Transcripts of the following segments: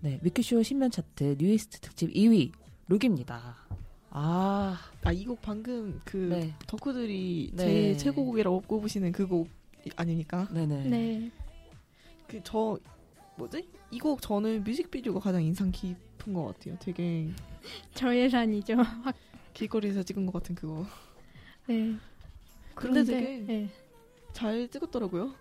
네, 뮤큐쇼 신면 차트 뉴이스트 특집 2위 룩입니다. 아, 아 이 곡 방금 그 네. 덕후들이 네. 제일 최고곡이라고 꼽으시는 그 곡 아닙니까? 네네. 네. 그 저 뭐지? 이 곡 저는 뮤직비디오가 가장 인상 깊 은 것 같아요. 되게 저예산이죠. 확. 길거리에서 찍은 것 같은 그거 네. 그런데, 되게 네. 잘 찍었더라고요.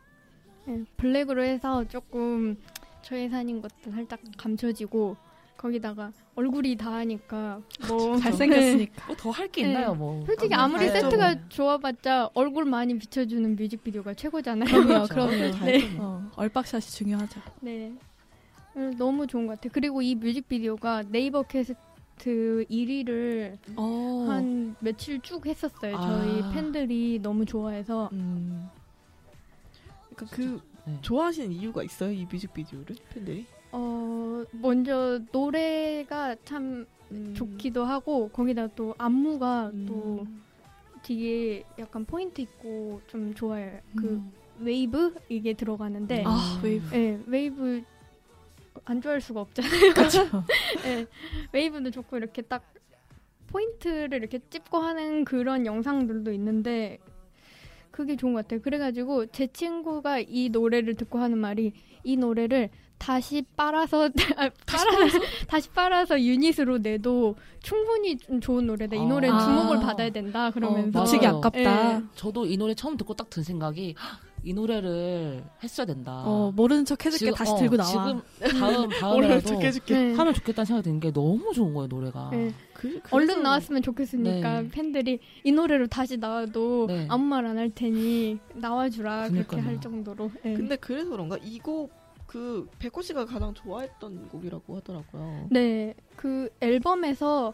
네, 블랙으로 해서 조금 저예산인 것도 살짝 감춰지고 거기다가 얼굴이 다 하니까 뭐 잘생겼으니까. 뭐 더 할게 네. 있나요, 뭐. 솔직히 아, 아무리 세트가 뭐. 좋아봤자 얼굴 많이 비춰주는 뮤직비디오가 최고잖아요. 그럼요. 그럼요. 다 네. 어, 얼박샷이 중요하죠. 네. 음, 너무 좋은 것 같아요. 그리고 이 뮤직비디오가 네이버 캐스트 1위를 어. 한 며칠 쭉 했었어요. 아. 저희 팬들이 너무 좋아해서. 음. 그러니까 그 네. 좋아하시는 이유가 있어요? 이 뮤직비디오를 팬들이? 어, 먼저 노래가 참 음. 좋기도 하고 거기다 또 안무가 음. 또 되게 약간 포인트 있고 좀 좋아요. 그 음. 웨이브 이게 들어가는데 아, 웨이브. 네, 웨이브 안 좋아할 수가 없잖아요. 그렇죠. 네, 웨이브도 좋고 이렇게 딱 포인트를 이렇게 찝고 하는 그런 영상들도 있는데 그게 좋은 것 같아요. 그래가지고 제 친구가 이 노래를 듣고 하는 말이 이 노래를 다시 빨아서 아, 빨아서 다시 빨아서 유닛으로 내도 충분히 좀 좋은 노래다. 이 아. 노래는 주목을 아. 받아야 된다. 그러면서 어, 놓치기. 아깝다. 네. 저도 이 노래 처음 듣고 딱 든 생각이 헉, 이 노래를 했어야 된다. 어, 모르는 척 해줄게 지금, 다시 어, 들고 나와. 지금 다음 오늘 다음에라도 어떻게 해줄게? 네. 하면 좋겠다는 생각이 드는 게 너무 좋은 거예요 노래가. 네. 그, 그래서- 얼른 나왔으면 좋겠으니까 네. 팬들이 이 노래로 다시 나와도 네. 아무 말 안 할 테니 나와주라 그렇게 그러니까요. 할 정도로. 네. 근데 그래서 그런가 이곡 그 백호 씨가 가장 좋아했던 곡이라고 하더라고요. 네, 그 앨범에서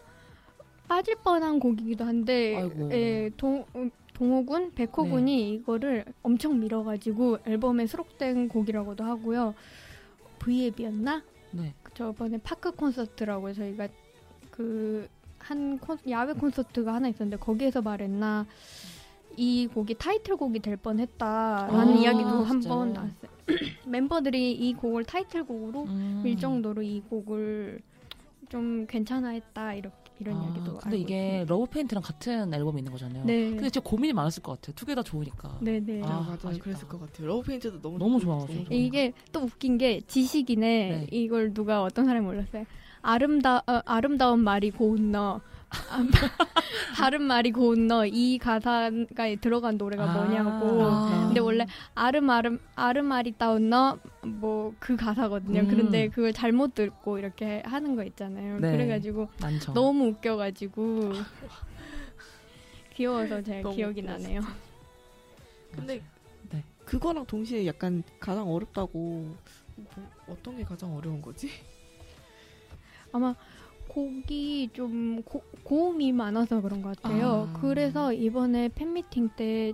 빠질 뻔한 곡이기도 한데, 아이고. 예, 동, 동호군, 백호군이 네. 이거를 엄청 밀어가지고 앨범에 수록된 곡이라고도 하고요. V앱이었나? 네. 저번에 파크 콘서트라고 저희가 그 한 야외 콘서트가 하나 있었는데 거기에서 말했나 이 곡이 타이틀곡이 될 뻔했다라는 아, 이야기도 한? 번 나왔어요. 멤버들이 이 곡을 타이틀곡으로 음. 밀 정도로 이 곡을 좀 괜찮아했다 이렇게 이런 아, 이야기도 근데 알고 이게 있습니다. Love Paint랑 같은 앨범이 있는 거잖아요. 네. 근데 진짜 고민이 많았을 것 같아요. 두 개 다 좋으니까. 네네 아, 아, 맞아요. 아쉽다. 그랬을 것 같아요. Love Paint도 너무 너무 좋아서. 너무 이게 또 웃긴 게 지식이네 네. 이걸 누가 어떤 사람이 몰랐어요. 아름다 어, 아름다운 말이 고운 너 아, 다른 말이 고운 너이 가사가 들어간 노래가 아. 뭐냐고. 아. 근데 원래 아름아름 아름아리 따운 너 뭐 그 가사거든요. 음. 그런데 그걸 잘못 듣고 이렇게 하는 거 있잖아요. 네. 그래가지고 많죠. 너무 웃겨가지고 귀여워서 제가 기억이 웃겼어. 나네요. 근데 네. 그거랑 동시에 약간 가장 어렵다고 뭐, 어떤 게 가장 어려운 거지? 아마 곡이 좀 고, 고음이 많아서 그런 것 같아요. 아. 그래서 이번에 팬미팅 때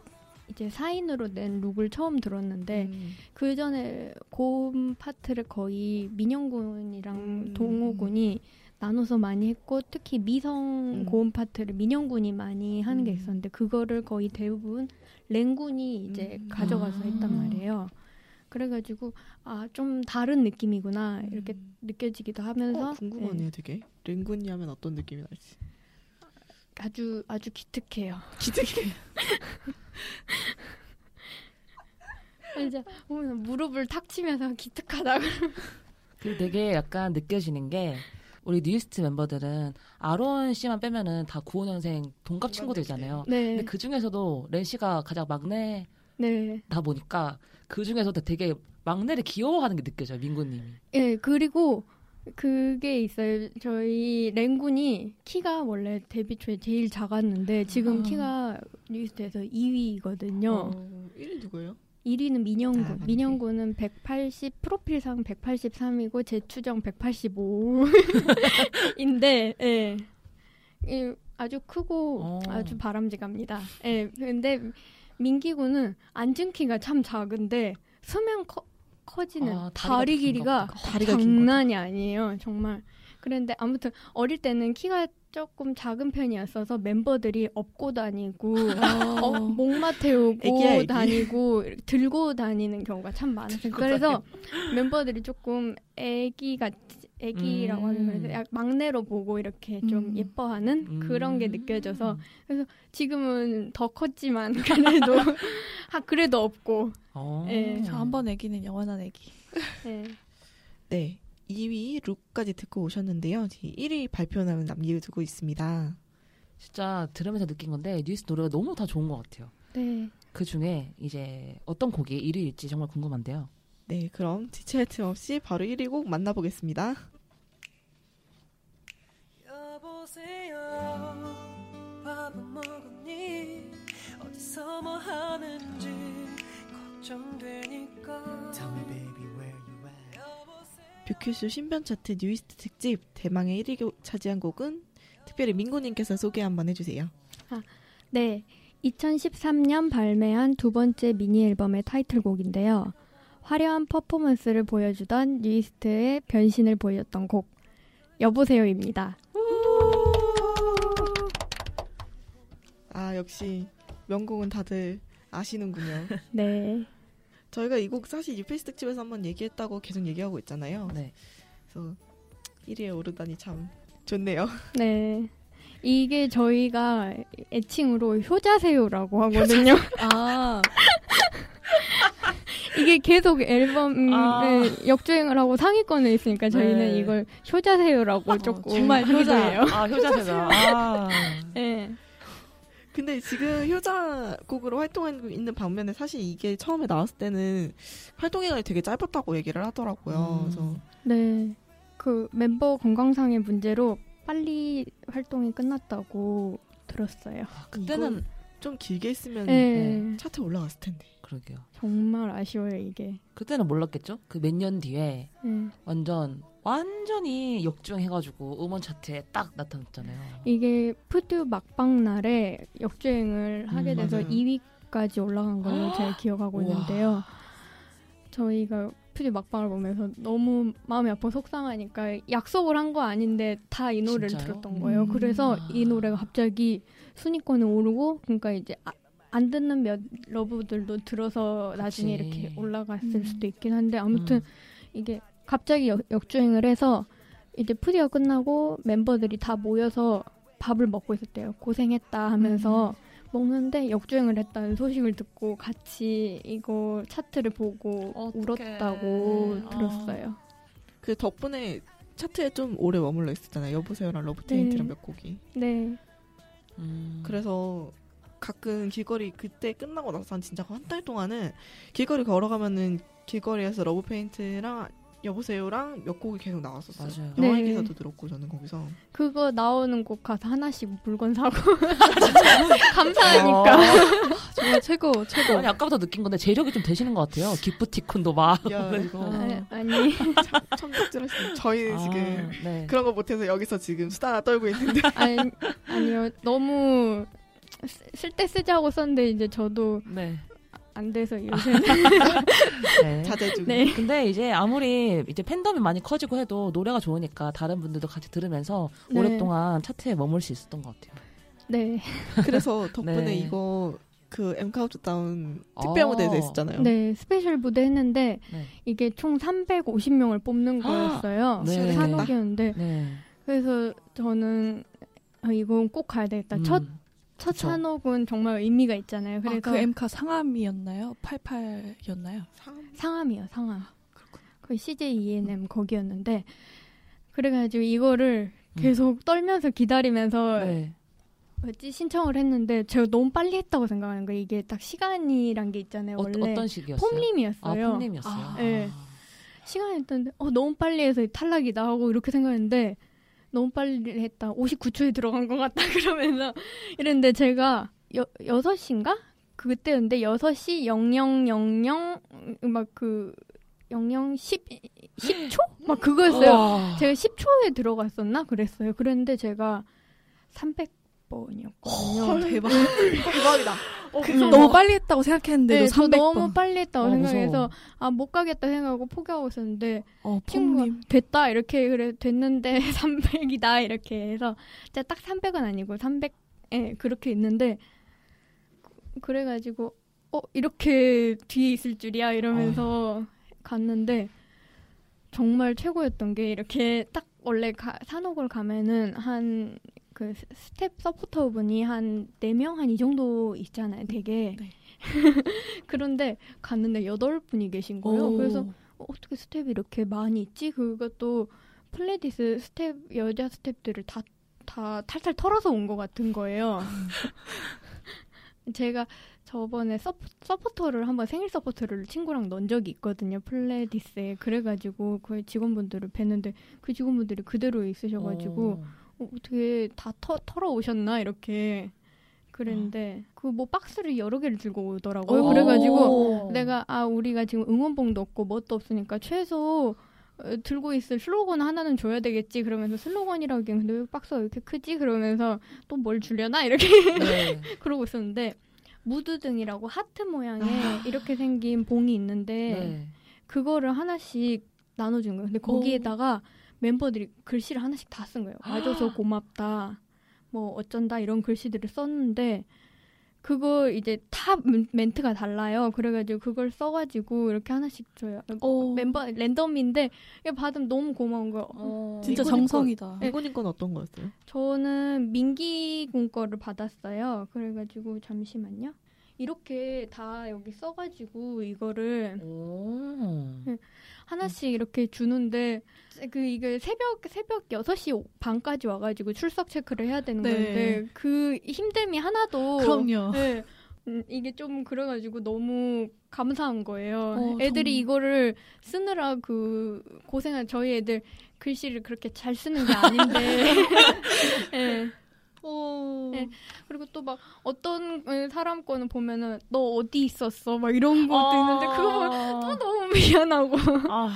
이제 4인으로 낸 곡을 처음 들었는데 음. 그 전에 고음 파트를 거의 민현군이랑 음. 동호군이 나눠서 많이 했고 특히 미성 음. 고음 파트를 민현군이 많이 하는 게 음. 있었는데 그거를 거의 대부분 렌군이 이제 음. 가져가서 아. 했단 말이에요. 그래가지고 아 좀 다른 느낌이구나 이렇게 음. 느껴지기도 하면서 어, 궁금하네요, 되게. 렌군이 하면 어떤 느낌이 날지. 아주 아주 기특해요. 기특해. 이제 보면 무릎을 탁 치면서 기특하다. 그리고 되게 약간 느껴지는 게 우리 뉴이스트 멤버들은 아론 씨만 빼면은 다 95년생 동갑 친구들이잖아요. 네, 근데 그 중에서도 렌 씨가 가장 막내다 네, 보니까 그 중에서도 되게 막내를 귀여워하는 게 느껴져요, 민구님이. 예 그리고 그게 있어요. 저희 랭군이 키가 원래 데뷔 초에 제일 작았는데 지금 아. 키가 뉴이스트에서 2위거든요. 어, 1위 누구예요? 1위는 민영군. 아. 민영군은 180 프로필상 183이고 제 추정 185인데 예. 이 아주 크고 어. 아주 바람직합니다. 예. 근데 민기군은 앉은 키가 참 작은데 수면 커, 커지는 아, 다리 길이가. 다리가 긴 장난이 아니에요. 정말 그런데 아무튼 어릴 때는 키가 조금 작은 편이었어서 멤버들이 업고 다니고 어, 목마 태우고 애기야, 애기. 다니고 들고 다니는 경우가 참 많았어요. 그래서 멤버들이 조금 애기 같 애기라고 음. 하는 그래서 약 막내로 보고 이렇게 좀 음. 예뻐하는 음. 그런 게 느껴져서 지금은 더 컸지만 그래도 아 그래도 없고 어. 예. 저한번 애기는 영원한 애기. 예. 네. 2위 룩까지 듣고 오셨는데요. 1위 발표는 남겨두고 있습니다. 진짜 들으면서 느낀 건데 뉴스 노래가 너무 다 좋은 것 같아요. 네. 그 중에 이제 어떤 곡이 1위일지 정말 궁금한데요. 네, 그럼 지체할 틈 없이 바로 1위 곡 만나보겠습니다. 여보세요 밥은 먹었니 어디서 뭐 하는지 걱정되니까 Tell me baby where you at 뷰큐쇼 신변 차트 뉴이스트 특집 대망의 1위 고- 차지한 곡은 특별히 민고님께서 소개 한번 해주세요. 네. 2013년 발매한 두 번째 미니 앨범의 타이틀곡인데요. 화려한 퍼포먼스를 보여주던 뉴이스트의 변신을 보였던 곡 여보세요입니다. 아 역시 명곡은 다들 아시는군요. 네. 저희가 이 곡 사실 유페이스 특집에서 한번 얘기했다고 계속 얘기하고 있잖아요. 네. 그래서 1위에 오르다니 참 좋네요. 네. 이게 저희가 애칭으로 효자세요라고 하거든요. 아, 이게 계속 앨범에 아. 역주행을 하고 상위권에 있으니까 저희는 네. 이걸 효자세요라고 조금 정말 하기도 효자. 해요. 아 효자세가. 아. 네. 근데 지금 효자곡으로 활동하고 있는 반면에 사실 이게 처음에 나왔을 때는 활동 기간이 되게 짧았다고 얘기를 하더라고요. 음. 그래서 네. 그 멤버 건강상의 문제로 빨리 활동이 끝났다고 들었어요. 아, 그때는 이건 좀 길게 했으면 네. 차트 올라갔을 텐데. 그러게요. 정말 아쉬워요, 이게. 그때는 몰랐겠죠. 그 몇 년 뒤에 네. 완전 완전히 역주행해가지고 음원 차트에 딱 나타났잖아요. 이게 프듀 막방 날에 역주행을 하게 음, 돼서 맞아요. 2위까지 올라간 걸로 제가 기억하고. 있는데요. 저희가 프듀 막방을 보면서 너무 마음이 아파 속상하니까 약속을 한 거 아닌데 다 이 노래를 진짜요? 들었던 거예요. 음. 그래서 이 노래가 갑자기 순위권에 오르고 그러니까 이제 아- 안 듣는 몇 러브들도 들어서 나중에 그치. 이렇게 올라갔을 음. 수도 있긴 한데 아무튼 음. 이게 갑자기 역, 역주행을 해서 이제 프듀가 끝나고 멤버들이 다 모여서 밥을 먹고 있었대요. 고생했다 하면서 먹는데 역주행을 했다는 소식을 듣고 같이 이거 차트를 보고 어떡해. 울었다고 아. 들었어요. 그 덕분에 차트에 좀 오래 머물러 있었잖아요. 여보세요랑 Love Paint랑 네. 몇 곡이. 네. 음. 그래서 가끔 길거리 그때 끝나고 나서 한 진짜 한 달 동안은 길거리 걸어가면은 길거리에서 Love Paint랑 여보세요랑 몇 곡이 계속 나왔었어요. 맞아요. 영화 네. 기사도 들었고 저는 거기서 그거 나오는 곳 가서 하나씩 물건 사고 감사하니까. 정말 최고, 최고. 아니 아까부터 느낀 건데 재력이 좀 되시는 것 같아요. 기프티콘도 막. 야. 그래가지고. 아, 아니 청각질 하시는 저희는 아, 지금 네. 그런 거 못해서 여기서 지금 수다 떨고 있는데 아니 아니요 너무 쓸 때 쓰자고 썼는데 이제 저도 네. 안 돼서 요새 네. 자제 중. 네. 근데 이제 아무리 이제 팬덤이 많이 커지고 해도 노래가 좋으니까 다른 분들도 같이 들으면서 네. 오랫동안 차트에 머물 수 있었던 것 같아요. 네. 그래서 덕분에 네. 이거 그 M 카운트 다운 특별 어. 무대에서 했었잖아요. 네, 스페셜 무대 했는데 네. 이게 총 350명을 뽑는 거였어요. 네. 사녹이었는데 네. 그래서 저는 아, 이건 꼭 가야 되겠다. 첫, 음. 첫 그쵸. 산옥은 정말 의미가 있잖아요. 아, 그래서 그 엠카 상암이었나요? 88였나요? 상- 상암이요, 상암. 그 CJ E&M 거기였는데 그래가지고 이거를 음. 계속 떨면서 기다리면서 네. 뭐지 신청을 했는데 제가 너무 빨리 했다고 생각하는 거예요. 이게 딱 시간이란 게 있잖아요. 어, 원래 어떤 시기였어요? 폼님이었어요. 아, 폼님이었어요. 아, 네. 시간이 있던데 어 너무 빨리 해서 탈락이다 하고 이렇게 생각했는데 너무 빨리 했다 59초에 들어간 것 같다 그러면서 이랬는데 제가 여, 6시인가? 그때였는데 6시 0000 막그 00 10 10초? 막 그거였어요. 우와. 제가 10초에 들어갔었나 그랬어요. 그랬는데 제가 300 300번이었거든요. 대박. 대박이다. 어, 그, 너무 막- 빨리 했다고 생각했는데 네, 도저 300번. 너무 빨리 했다고 어, 생각해서. 아 못 가겠다 생각하고 포기하고 있었는데 어, 친구가 폼림. 됐다 이렇게 그래 됐는데 300이다 이렇게 해서 진짜 딱 300은 아니고 300에 그렇게 있는데 그- 그래가지고 어 이렇게 뒤에 있을 줄이야 이러면서 갔는데 정말 최고였던 게 이렇게 딱 원래 가, 사녹을 가면은 한 그 스텝 서포터 분이 한 4명 한 이 정도 있잖아요 되게 네. 그런데 갔는데 8분이 계신 거예요 오. 그래서 어, 어떻게 스텝이 이렇게 많이 있지? 그것도 플레디스 스텝 여자 스텝들을 다 다 탈탈 털어서 온 것 같은 거예요. 제가 저번에 서, 서포터를 한번 생일 서포터를 친구랑 넣은 적이 있거든요. 플레디스에 그래가지고 그 직원분들을 뵀는데 그 직원분들이 그대로 있으셔가지고 어, 어떻게 다 터, 털어 오셨나 이렇게 그랬는데 그뭐 박스를 여러 개를 들고 오더라고요. 오. 그래가지고 내가 아 우리가 지금 응원봉도 없고 뭣도 없으니까 최소 어, 들고 있을 슬로건 하나는 줘야 되겠지 그러면서 슬로건이라고 하기엔 근데 왜 박스가 왜 이렇게 크지 그러면서 또 뭘 주려나 이렇게 네. 그러고 있었는데 무드등이라고 하트 모양의 이렇게 생긴 봉이 있는데 네. 그거를 하나씩 나눠준 거예요 근데 거기에다가 멤버들이 글씨를 하나씩 다 쓴 거예요 와줘서 고맙다 뭐 어쩐다 이런 글씨들을 썼는데 그거 이제 다 멘- 멘트가 달라요. 그래가지고 그걸 써가지고 이렇게 하나씩 줘요. 오. 멤버 랜덤인데 이거 받으면 너무 고마운 거예요. 어. 진짜 정성이다. 네. 이건이 건 어떤 거였어요? 저는 민기 군 거를 받았어요. 그래가지고 잠시만요. 이렇게 다 여기 써가지고 이거를 오. 하나씩 이렇게 주는데 그 이게 새벽 새벽 6시 반까지 와가지고 출석 체크를 해야 되는 네. 건데 그 힘듦이 하나도 그럼요. 네. 음, 이게 좀 그래가지고 너무 감사한 거예요. 어, 애들이 정- 이거를 쓰느라 그 고생한 저희 애들 글씨를 그렇게 잘 쓰는 게 아닌데. 예. 오. 네. 그리고 또 막 어떤 사람 거는 보면은 너 어디 있었어? 막 이런 것도 있는데 그거 보면 또 너무 미안하고. 아,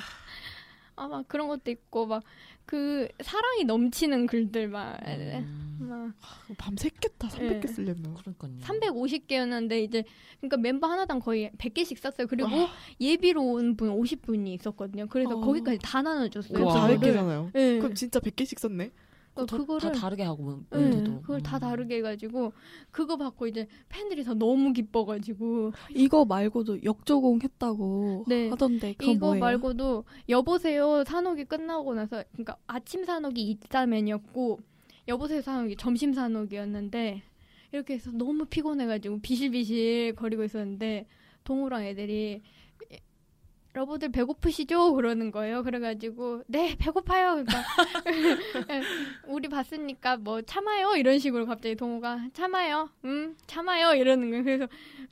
아, 막 그런 것도 있고 막 그 사랑이 넘치는 글들 막. 음, 막 밤새겠다 300개 네. 쓰려면. 그러니까요. 350개였는데 이제 그러니까 멤버 하나당 거의 100개씩 썼어요. 그리고 예비로 온 분 50분이 있었거든요. 그래서 어. 거기까지 다 나눠줬어요. 그럼 그거를. 400개잖아요. 네. 그럼 진짜 100개씩 썼네? 다, 그거를 다 다르게 하고 네, 멘트도. 그걸 다 음. 다르게 해가지고 그거 받고 이제 팬들이 다 너무 기뻐가지고 이거 말고도 역조공 했다고 네. 하던데 이거 뭐예요? 말고도 여보세요 사녹이 끝나고 나서 그러니까 아침 사녹이 있다면이었고 여보세요 사녹이 점심 사녹이었는데 이렇게 해서 너무 피곤해가지고 비실비실 거리고 있었는데 동호랑 애들이 러브들 배고프시죠? 그러는 거예요. 그래가지고 네 배고파요. 그러니까 우리 봤으니까 뭐 참아요 이런 식으로 갑자기 동호가 참아요. 음 참아요 이러는 거예요. 그래서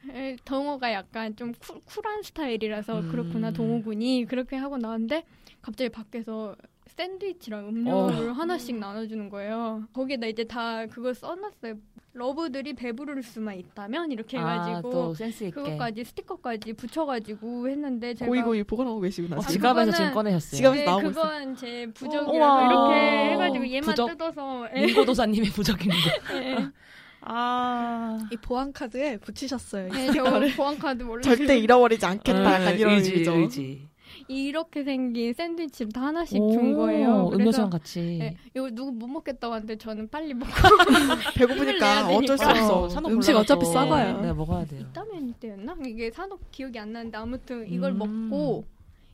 에, 동호가 약간 좀 쿨, 쿨한 스타일이라서 음. 그렇구나 동호군이 그렇게 하고 나왔는데 갑자기 밖에서 샌드위치랑 음료를 하나씩 나눠주는 거예요. 거기에다 이제 다 그걸 써놨어요. 러브들이 배부를 수만 있다면 이렇게 아, 해가지고 있게. 그것까지 스티커까지 붙여가지고 했는데 제가 고이고이 보관하고 계시구나. 어, 아, 지갑에서 지금 꺼내셨어요. 지갑- 네, 나오고 있어. 그건 제 부적이라서 우와. 이렇게 해가지고 얘만 부적? 뜯어서 예, 민고도사님의 부적인데. 예. 아. 이 보안 카드에 붙이셨어요. 네, 저 보안 카드 몰라 절대 잃어버리지 않겠다. 약간 이런 의지. 의지. 이렇게 생긴 샌드위치를 다 하나씩 오, 준 거예요. 음료수랑 같이. 네, 이거 누구 못 먹겠다고 하는데 저는 빨리 먹고 배고프니까 어쩔 수. 없어. 산업 음식 올라가서 어차피 싸봐요. 네, 먹어야 돼요. 있다면 이때였나? 이게 산업 기억이 안 나는데 아무튼 이걸 음. 먹고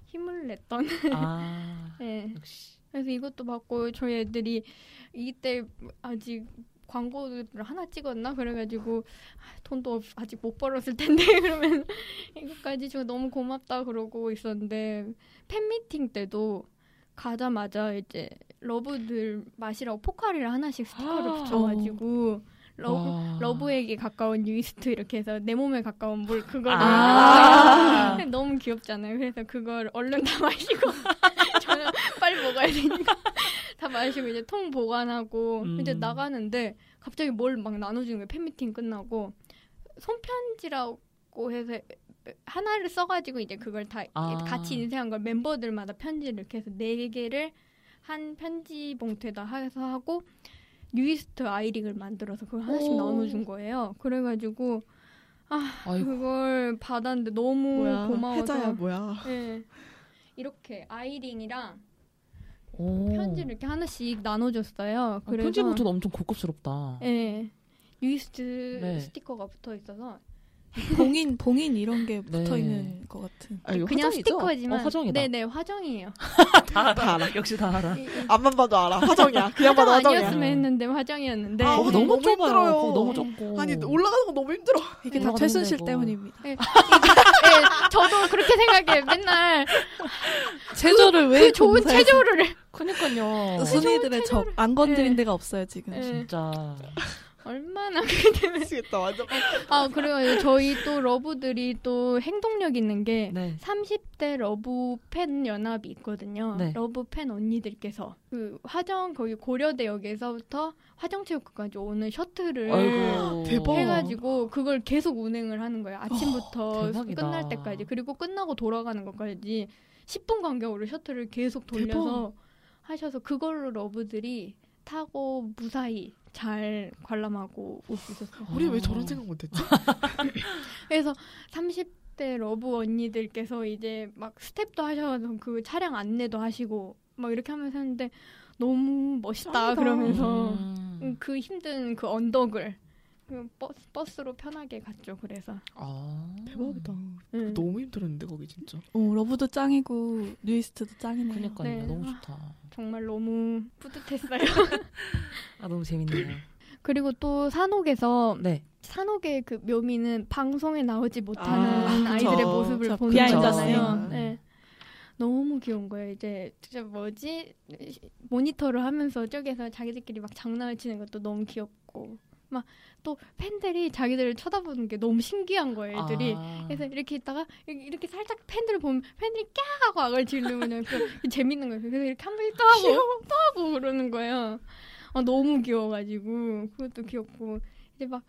힘을 냈던. 아. 네. 역시. 그래서 이것도 받고 저희 애들이 이때 아직 광고를 하나 찍었나 그래가지고 아, 돈도 없- 아직 못 벌었을 텐데 그러면 이것까지 주고 너무 고맙다 그러고 있었는데 팬 미팅 때도 가자마자 이제 러브들 마시라고 포카리를 하나씩 스티커를 아. 붙여가지고 러브 와. 러브에게 가까운 뉴이스트 이렇게 해서 내 몸에 가까운 물 그거를 아. 너무 귀엽잖아요. 그래서 그걸 얼른 다 마시고 저는 빨리 먹어야 되니까 다 마시고 이제 통 보관하고 음. 이제 나가는데 갑자기 뭘 막 나눠주는 거예요. 팬미팅 끝나고 손편지라고 해서 하나를 써가지고 이제 그걸 다 아. 같이 인쇄한 걸 멤버들마다 편지를 이렇게 해서 네 개를 한 편지 봉투에다 해서 하고 뉴이스트 아이링을 만들어서 그걸 하나씩 오. 나눠준 거예요. 그래가지고 아 아이고. 그걸 받았는데 너무 뭐야 고마워서 해자야 뭐야 네. 이렇게 아이링이랑 오. 편지를 이렇게 하나씩 나눠줬어요. 아, 그래서 편지부터도 엄청 고급스럽다. 예. 뉴이스트 네. 스티커가 붙어 있어서 봉인 봉인 이런 게 네. 붙어 있는 것 같은. 아, 이거 그냥 화장이죠? 스티커지만 어, 화정이다. 네네 화정이에요. 다다 알아. 역시 다 알아. 앞만 봐도 알아 화정이야 그냥 봐도 화정 화정이야 아니었으면 했는데 화정이었는데 아, 거기 너무 너무 좁아요. 힘들어요. 너무 좁고. 아니 올라가는 거 너무 힘들어 이게 다 최순실 데고. 때문입니다. 예, 저도 그렇게 생각해. 맨날 체조를 왜그 좋은 체조를 그니까요. 순위들의 적안 건드린 네. 데가 없어요 지금. 예, 진짜. 얼마나 미치겠다 완전 아 그래요. 저희 또 러브들이 또 행동력 있는 게 네. 30대 러브 팬 연합이 있거든요. 네. 러브 팬 언니들께서 그 화정 거기 고려대역에서부터 화정체육관까지 오는 셔틀을 아이고. 대박. 해가지고 그걸 계속 운행을 하는 거예요. 아침부터 대박이다. 끝날 때까지 그리고 끝나고 돌아가는 것까지 10분 간격으로 셔틀을 계속 돌려서 하셔서 그걸로 러브들이 타고 무사히 잘 관람하고 올 수 있었어요. 우리 왜 저런 생각 못했지? 그래서 30대 러브 언니들께서 이제 막 스텝도 하셔서 그 차량 안내도 하시고 막 이렇게 하면서 했는데 너무 멋있다 짱이다. 그러면서 음. 음, 그 힘든 그 언덕을 그 버스, 버스로 편하게 갔죠. 그래서 아. 대박이다 음. 너무 힘들었는데 거기 진짜 오, 러브도 짱이고 뉴이스트도 짱이네요. 그니까요. 네. 너무 좋다. 정말 너무 뿌듯했어요. 아, 너무 재밌네요. 그리고 또 산옥에서 네. 산옥의 그 묘미는 방송에 나오지 못하는 아, 아. 이들의 모습을 저 보는 거잖아요. 씬. 네. 너무 귀여운 거예요. 이제 진짜 뭐지 모니터를 하면서 저기서 자기들끼리 막 장난을 치는 것도 너무 귀엽고 막 또 팬들이 자기들을 쳐다보는 게 너무 신기한 거예요. 애들이 아. 그래서 이렇게 있다가 이렇게, 살짝 팬들을 보면 팬들이 까 하고 악을 지르면 그 재밌는 거예요. 그래서 이렇게 한 번 또 하고 또 하고 그러는 거예요. 아, 너무 귀여워가지고 그것도 귀엽고 이제 막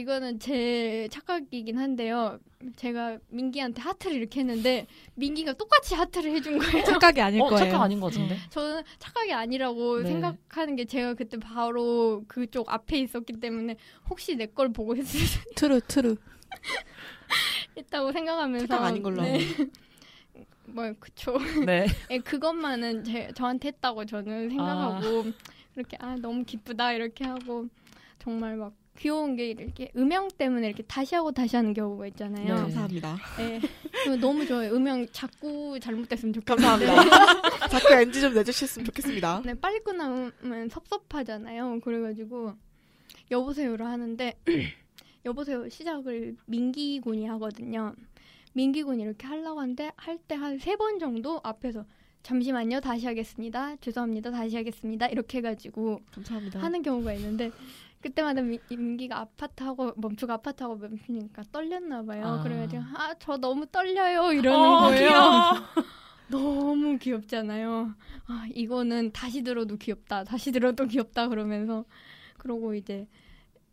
이거는 제 착각이긴 한데요. 제가 민기한테 하트를 이렇게 했는데 민기가 똑같이 하트를 해준 거예요. 착각이 아닐 어, 거예요. 착각 아닌 것 같은데? 저는 착각이 아니라고 네. 생각하는 게 제가 그때 바로 그쪽 앞에 있었기 때문에 혹시 내 걸 보고 했을 수 true true. 있다고 생각하면서 착각 아닌 걸로 네. 뭐 그쵸. 네. 예, 그것만은 제, 저한테 했다고 저는 생각하고 그렇게 아 너무 기쁘다 이렇게 하고 정말 막 귀여운 게 이렇게 음영 때문에 이렇게 다시 하고 다시 하는 경우가 있잖아요. 네. 감사합니다 예. 그거 너무 좋아요. 음영 자꾸 잘못됐으면 좋겠는데. 감사합니다 자꾸 NG 좀 내주셨으면 좋겠습니다 네, 빨리 끝나면 섭섭하잖아요. 그래가지고 여보세요를 하는데 여보세요 시작을 민기 군이 하거든요. 민기 군이 이렇게 하려고 하는데 할 때 한 세 번 정도 앞에서 잠시만요 다시 하겠습니다 죄송합니다 다시 하겠습니다 이렇게 해가지고 감사합니다 하는 경우가 있는데 그때마다 민, 민기가 아파트하고 멈추고 아파트하고 멈추니까 떨렸나 봐요. 아. 그래가지고 아저 너무 떨려요 이러는 어, 거예요. 너무 귀엽잖아요. 아, 이거는 다시 들어도 귀엽다. 다시 들어도 귀엽다. 그러면서. 그러고 이제,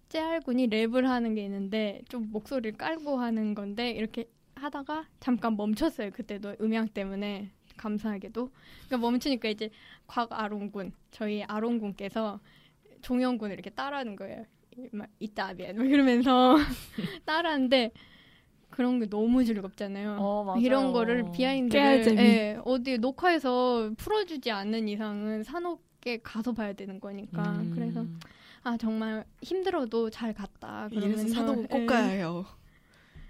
째알군이 랩을 하는 게 있는데, 좀 목소리를 깔고 하는 건데, 이렇게 하다가 잠깐 멈췄어요. 그때도 음향 때문에. 감사하게도. 그러니까 멈추니까 이제, 곽아롱군, 저희 아롱군께서 종영군을 이렇게 따라하는 거예요. 이- 막 이따 미안. 막 이러면서 따라하는데, 그런 게 너무 즐겁잖아요. 어. 이런 거를 비하인드를. 예, 어디 녹화해서 풀어주지 않는 이상은 산옥에 가서 봐야 되는 거니까 음. 그래서 아 정말 힘들어도 잘 갔다 이래서 산옥은 꼭 예, 가야 해요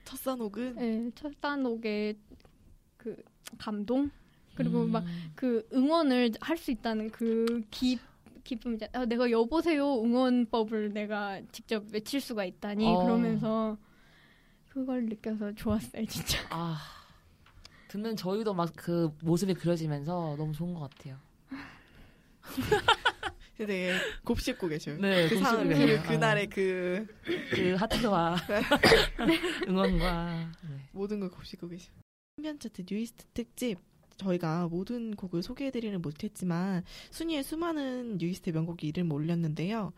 첫 산옥은 예, 첫 산옥의 그 감동 그리고 음. 막그 응원을 할 수 있다는 그 기, 기쁨이잖아. 아, 내가 여보세요 응원법을 내가 직접 외칠 수가 있다니 어. 그러면서 그걸 느껴서 좋았어요 진짜. 아. 듣는 저희도 막 그 모습이 그려지면서 너무 좋은 것 같아요. 되게 곱씹고 계셔요 네, 그, 곱씹고 계세요. 그 그날의 그 그 하트와 응원과 네. 모든 걸 곱씹고 계셔. 신변 차트 뉴이스트 특집 저희가 모든 곡을 소개해드리는 못했지만 순위에 수많은 뉴이스트 명곡이 이름 올렸는데요.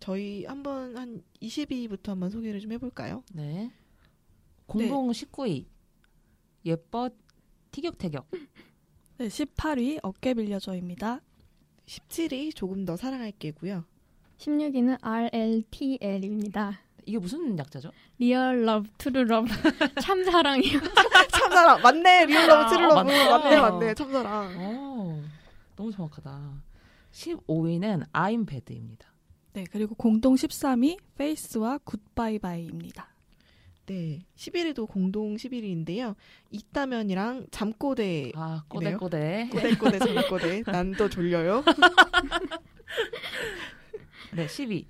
저희 한번 한 20위부터 한번 소개를 좀 해볼까요? 네. 공동 19위. 예뻐 티격태격. 네, 18위 어깨 빌려줘입니다. 17위 조금 더 사랑할게고요. 16위는 RLTL입니다. 이게 무슨 약자죠? Real Love True Love 참사랑이요. 참사랑 맞네 Real Love 아, True Love 맞다. 맞네 맞네 참사랑. 오, 너무 정확하다. 15위는 I'm Bad입니다. 네, 그리고 공동 13위 Face와 Good Bye Bye입니다. 네 11위도 공동 11위인데요. 있다면이랑 잠꼬대 아? 꼬대꼬대. 꼬대꼬대 잠꼬대 난 또 졸려요. 네, 10위.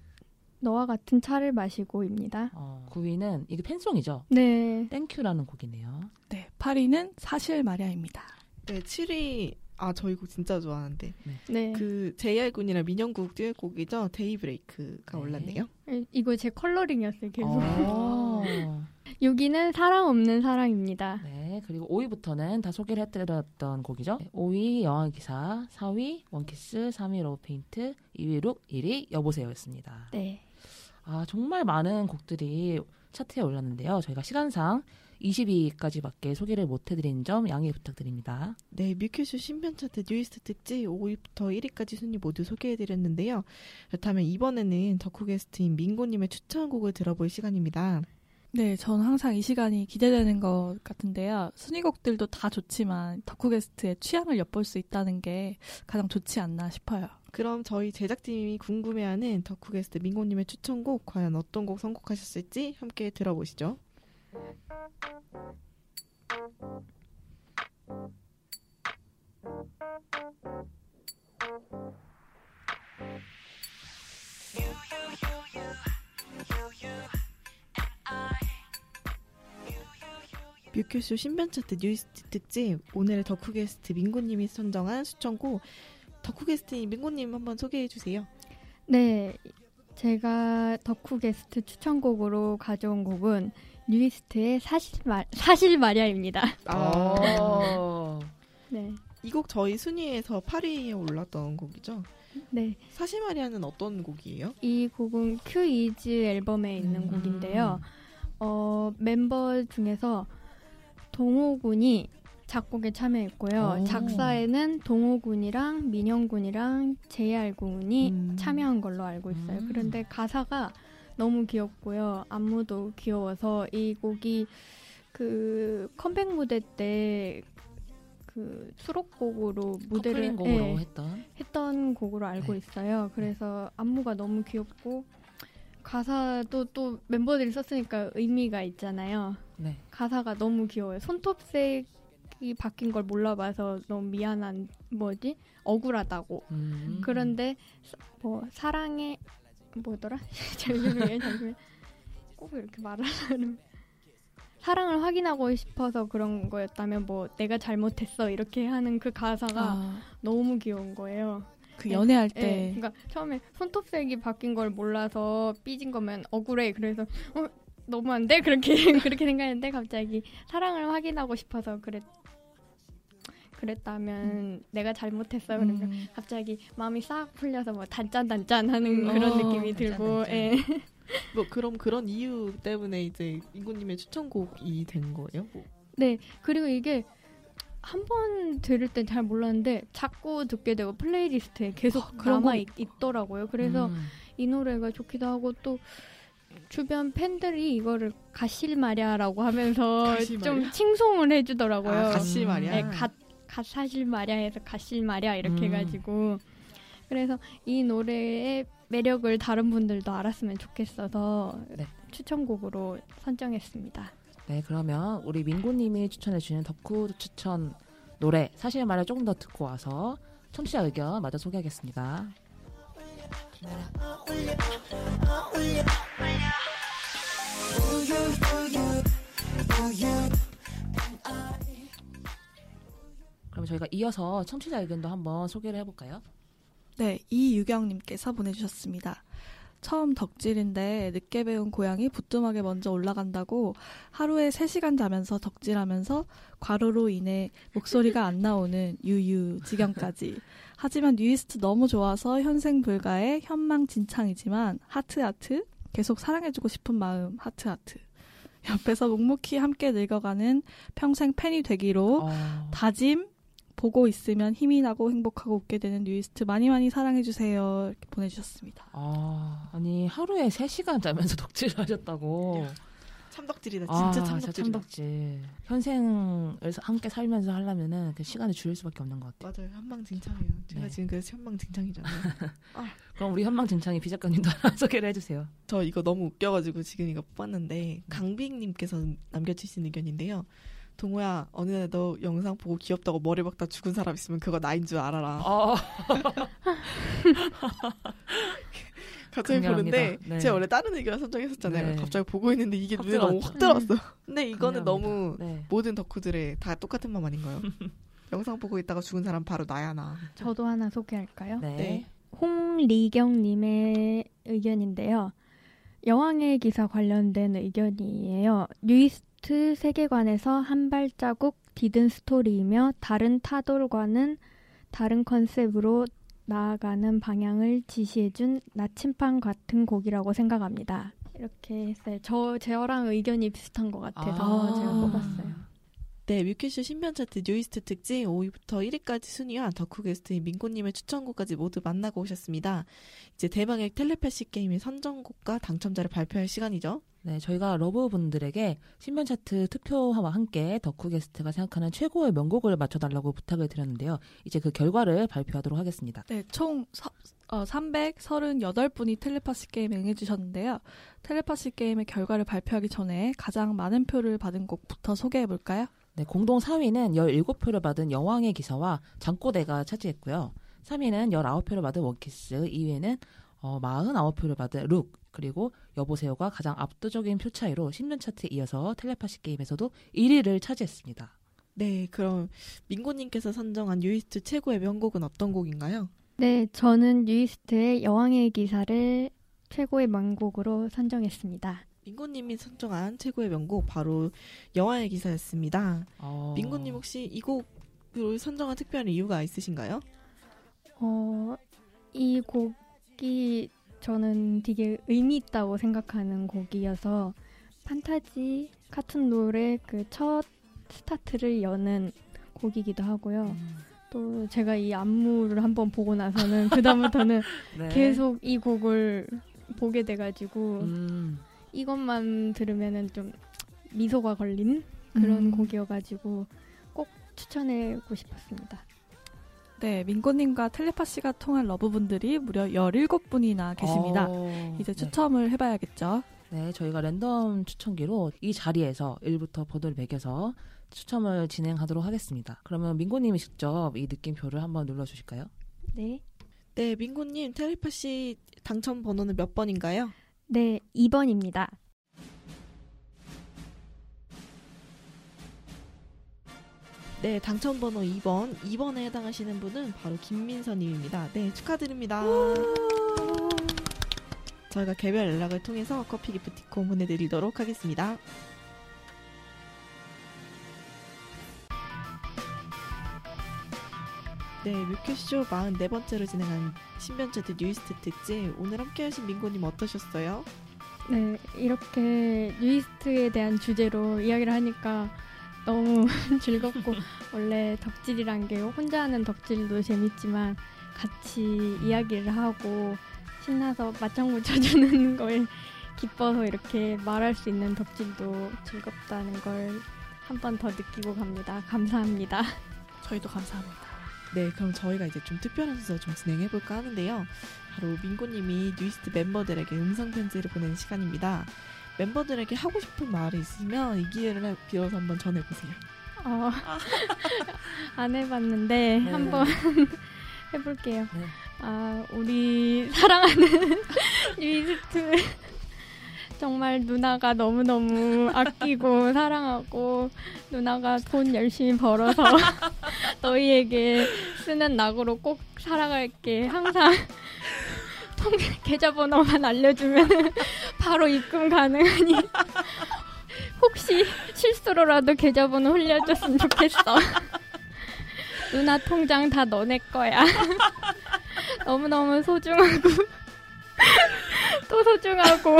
너와 같은 차를 마시고입니다. 어, 9위는 이게 팬송이죠. 네. Thank You라는 곡이네요. 네, 8위는 사실 말야입니다. 네 7위 아 저 이 곡 진짜 좋아하는데 네. 그 JR 군이랑 민현 군 듀엣곡이죠 네. Daybreak가 올랐네요. 이거 제 컬러링이었어요, 계속. 어. 6위는 사랑 없는 사랑입니다. 네, 그리고 5위부터는 다 소개를 해드렸던 곡이죠. 5위 여왕의 기사, 4위 One Kiss, 3위 Love Paint, 2위 Look, 1위 여보세요였습니다. 네. 아, 정말 많은 곡들이 차트에 올랐는데요. 저희가 시간상 20위까지밖에 소개를 못 해드린 점 양해 부탁드립니다. 네, 뮤큐쇼 신변 차트 뉴이스트 특집 5위부터 1위까지 순위 모두 소개해드렸는데요. 그렇다면 이번에는 덕후 게스트인 민고님의 추천곡을 들어볼 시간입니다. 네, 저는 항상 이 시간이 기대되는 것 같은데요. 순위곡들도 다 좋지만 덕후 게스트의 취향을 엿볼 수 있다는 게 가장 좋지 않나 싶어요. 그럼 저희 제작진이 궁금해하는 덕후 게스트 민고님의 추천곡 과연 어떤 곡 선곡하셨을지 함께 들어보시죠. 뮤큐쇼 신변 차트 뉴이스트 특집 오늘 덕후 게스트 민고님이 선정한 추천곡 덕후 게스트인 민고님 한번 소개해 주세요. 네. 제가 덕후 게스트 추천곡으로 가져온 곡은 뉴이스트의 사실 말 사실 말야입니다. 어. 네. 이 곡 저희 순위에서 8위에 올랐던 곡이죠. 네. 사실 말야는 어떤 곡이에요? 이 곡은 Q is 앨범에 있는 음. 곡인데요. 어, member 중에서 동호군이 작곡에 참여했고요. 오. 작사에는 동호군이랑 민영군이랑 JR군이 음. 참여한 걸로 알고 있어요. 음. 그런데 가사가 너무 귀엽고요. 안무도 귀여워서 이 곡이 그 컴백 무대 때 그 수록곡으로 무대를 곡으로 예, 했던 했던 곡으로 알고 네. 있어요. 그래서 안무가 너무 귀엽고 가사도 또 멤버들이 썼으니까 의미가 있잖아요. 네. 가사가 너무 귀여워요. 손톱색 이 바뀐 걸 몰라봐서 너무 미안한 뭐지 억울하다고. 음. 그런데 사- 뭐 사랑의 뭐더라? 잠시만요, 잠시만. 꼭 이렇게 말하는 사랑을 확인하고 싶어서 그런 거였다면 뭐 내가 잘못했어 이렇게 하는 그 가사가 아, 너무 귀여운 거예요. 그 연애할 예, 때 그러니까 처음에 손톱색이 바뀐 걸 몰라서 삐진 거면 억울해. 그래서 어, 너무한데 그렇게 그렇게 생각했는데 갑자기 사랑을 확인하고 싶어서 그랬 그랬다면 내가 잘못했어. 그러면 음, 갑자기 마음이 싹 풀려서 뭐 단짠 단짠 하는 그런 어, 느낌이 단짠, 들고 단짠. 예. 뭐 그럼 그런 이유 때문에 이제 민고님의 추천곡이 된 거예요? 뭐. 네 그리고 이게 한 번 들을 땐 잘 몰랐는데 자꾸 듣게 되고 playlist에 계속 어, 남아 거 있, 있더라고요. 그래서 음. 이 노래가 좋기도 하고 또 주변 팬들이 이거를 God실 말야라고 하면서 God실 좀? 칭송을 해주더라고요. 아, 음. 말이야. 네, God, God 사실 말야 해서 God실 말야 이렇게 음. 해가지고 그래서 이 노래의 매력을 다른 분들도 알았으면 좋겠어서 네. 추천곡으로 선정했습니다. 네, 그러면 우리 민고님이 추천해주시는 덕후 추천 노래 사실 말을 조금 더 듣고 와서 청취자 의견 마저 소개하겠습니다. 그럼 저희가 이어서 청취자 의견도 한번 소개를 해볼까요? 네, 이유경님께서 보내주셨습니다. 처음 덕질인데 늦게 배운 고양이 부뚜막에 먼저 올라간다고 하루에 3시간 자면서 덕질하면서 과로로 인해 목소리가 안 나오는 유유 지경까지. 하지만 뉴이스트 너무 좋아서 현생 불가의 현망진창이지만 하트하트 계속 사랑해주고 싶은 마음 하트하트. 옆에서 묵묵히 함께 늙어가는 평생 팬이 되기로 어, 다짐 보고 있으면 힘이 나고 행복하고 웃게 되는 뉴이스트 많이 많이 사랑해주세요. 이렇게 보내주셨습니다. 아, 아니 하루에 3시간 자면서 덕질을 하셨다고. 참덕질이다. 아, 진짜 진짜 참덕질이다. 참덕질. 현생을 함께 살면서 하려면은 그 시간을 줄일 수밖에 없는 것 같아요. 맞아요. 현망진창이에요. 제가 네. 지금 그래서 현망진창이잖아요. 그럼 우리 현망진창이 비 작가님도 하나 소개를 해주세요. 저 이거 너무 웃겨가지고 지금 이거 뽑았는데 강비익님께서 남겨주신 의견인데요. 동호야 어느 날 너 영상 보고 귀엽다고 머리 박다 죽은 사람 있으면 그거 나인 줄 알아라. 아, 갑자기 강렬합니다. 보는데 네. 제가 원래 다른 의견 선정했었잖아요. 네. 갑자기 보고 있는데 이게 확 눈에 너무. 확 들어왔어. 근데 이거는 강렬합니다. 너무 네. 모든 덕후들의 다 똑같은 마음 아닌가요? 영상 보고 있다가 죽은 사람 바로 나야 나. 저도 하나 소개할까요? 네. 네. 홍리경님의 의견인데요. 여왕의 기사 관련된 의견이에요. 뉴이스트 세계관에서 한 발자국 내디딘 스토리이며 다른 타돌과는 다른 컨셉으로 나아가는 방향을 지시해준 나침반 같은 곡이라고 생각합니다. 이렇게 했어요. 저 저랑 의견이 비슷한 것 같아서 아. 제가 뽑았어요. 네, 뮤큐쇼 신변 차트 뉴이스트 특집 5위부터 1위까지 순위와 덕후 게스트인 민고님의 추천곡까지 모두 만나고 오셨습니다. 이제 대망의 텔레파시 게임의 선정곡과 당첨자를 발표할 시간이죠. 네, 저희가 러브분들에게 신변 차트 투표와 함께 덕후 게스트가 생각하는 최고의 명곡을 맞춰달라고 부탁을 드렸는데요. 이제 그 결과를 발표하도록 하겠습니다. 네, 총 서, 어, 338분이 텔레파시 게임에 응해주셨는데요. 텔레파시 게임의 결과를 발표하기 전에 가장 많은 표를 받은 곡부터 소개해볼까요? 네, 공동 4위는 17표를 받은 여왕의 기사와 장꼬대가 차지했고요. 3위는 19표를 받은 원키스, 2위는 어, 49표를 받은 룩, 그리고 여보세요가 가장 압도적인 표 차이로 10년 차트에 이어서 텔레파시 게임에서도 1위를 차지했습니다. 네, 그럼 민고님께서 선정한 뉴이스트 최고의 명곡은 어떤 곡인가요? 네, 저는 뉴이스트의 여왕의 기사를 최고의 명곡으로 선정했습니다. 민고님이 선정한 최고의 명곡 바로 영화의 기사였습니다. 어... 민고님 혹시 이 곡을 선정한 특별한 이유가 있으신가요? 어, 이 곡이 저는 되게 의미 있다고 생각하는 곡이어서 판타지 카툰 노래 그 첫 스타트를 여는 곡이기도 하고요. 음, 또 제가 이 안무를 한번 보고 나서는 그 다음부터는 네. 계속 이 곡을 보게 돼가지고 음, 이것만 들으면은 좀 미소가 걸린 그런 음. 곡이어가지고 꼭 추천해고 싶었습니다. 네, 민고님과 텔레파시가 통한 러브분들이 무려 17분이나 계십니다. 어, 이제 네. 추첨을 해봐야겠죠. 네, 저희가 랜덤 추천기로 이 자리에서 1부터 번호를 매겨서 추첨을 진행하도록 하겠습니다. 그러면 민고님이 직접 이 느낌표를 한번 눌러주실까요? 네. 네, 민고님 텔레파시 당첨 번호는 몇 번인가요? 네, 2번입니다. 네, 당첨 번호 2번. 2번에 해당하시는 분은 바로 김민서님입니다. 네, 축하드립니다. 저희가 개별 연락을 통해서 커피 기프티콘 보내드리도록 하겠습니다. 네, 뮤큐쇼 44번째로 진행한 신변차트 뉴이스트 특집. 오늘 함께 하신 민고님 어떠셨어요? 네, 이렇게 뉴이스트에 대한 주제로 이야기를 하니까 너무 즐겁고 원래 덕질이란 게 혼자 하는 덕질도 재밌지만 같이 이야기를 하고 신나서 맞장구 쳐주는 걸 기뻐서 이렇게 말할 수 있는 덕질도 즐겁다는 걸 한 번 더 느끼고 갑니다. 감사합니다. 저희도 감사합니다. 네, 그럼 저희가 이제 좀 특별한 순서 좀 진행해 볼까 하는데요. 바로 민고님이 뉴이스트 멤버들에게 음성 편지를 보내는 시간입니다. 멤버들에게 하고 싶은 말이 있으면 이 기회를 빌어서 한번 전해보세요. 어, 안 해봤는데 네. 한번 해볼게요. 네. 아, 우리 사랑하는 뉴이스트 정말 누나가 너무너무 아끼고 사랑하고 누나가 돈 열심히 벌어서 너희에게 쓰는 낙으로 꼭 살아갈게. 항상 통 계좌번호만 알려주면 바로 입금 가능하니 혹시 실수로라도 계좌번호 흘려줬으면 좋겠어. 누나 통장 다 너네 거야. 너무너무 소중하고 또 소중하고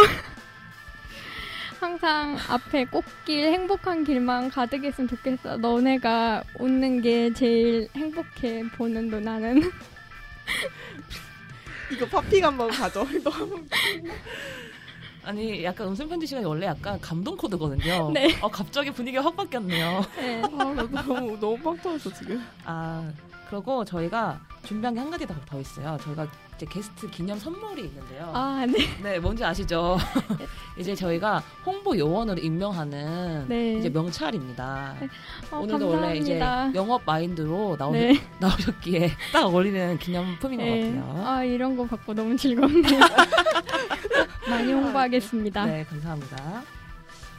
항상 앞에 꽃길 행복한 길만 가득했으면 좋겠어. 너네가 웃는 게 제일 행복해 보는 누나는. 이거 파핑 한번 가져. 너무 아니 약간 음성 편지 시간이 원래 약간 감동 코드거든요. 네. 어 갑자기 분위기가 확 바뀌었네요. 네. 아, 나 너무 너무 빵 터졌어 지금. 아 그리고 저희가 준비한 게 한 가지 더, 더 있어요. 저희가 이제 게스트 기념 선물이 있는데요. 아, 네. 네, 뭔지 아시죠? 이제 저희가 홍보 요원으로 임명하는 네. 이제 명찰입니다. 어, 오늘도 감사합니다. 원래 이제 영업 마인드로 나오, 네. 나오셨기에 딱 어울리는 기념품인 네. 것 같아요. 아, 이런 거 받고 너무 즐겁네요. 많이 홍보하겠습니다. 네, 감사합니다.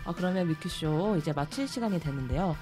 아, 그러면 뮤큐쇼 이제 마칠 시간이 됐는데요.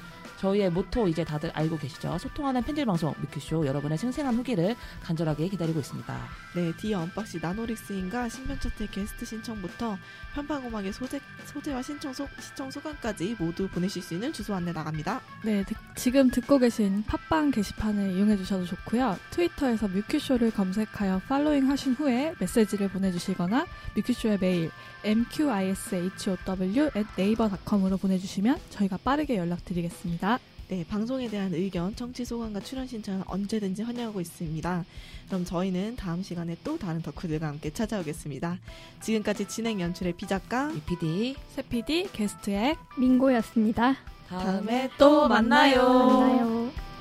저희의 모토 이제 다들 알고 계시죠? 소통하는 팬들 방송 뮤큐쇼 여러분의 생생한 후기를 간절하게 기다리고 있습니다. 네, 디어 언박시 나노릭스인가 신변 차트 게스트 신청부터 편방음악의 소재, 소재와 신청, 소, 시청 소감까지 모두 보내실 수 있는 주소 안내 나갑니다. 네, 듣- 지금 듣고 계신 팟빵 게시판을 이용해 주셔도 좋고요. 트위터에서 뮤큐쇼를 검색하여 팔로잉 하신 후에 메시지를 보내주시거나 뮤큐쇼의 메일 mqishow at naver.com으로 보내주시면 저희가 빠르게 연락드리겠습니다. 네, 방송에 대한 의견, 청취 소감과 출연 신청은 언제든지 환영하고 있습니다. 그럼 저희는 다음 시간에 또 다른 덕후들과 함께 찾아오겠습니다. 지금까지 진행 연출의 비작가 UPD 세피디 게스트의 민고였습니다. 다음에 또또 만나요. 만나요.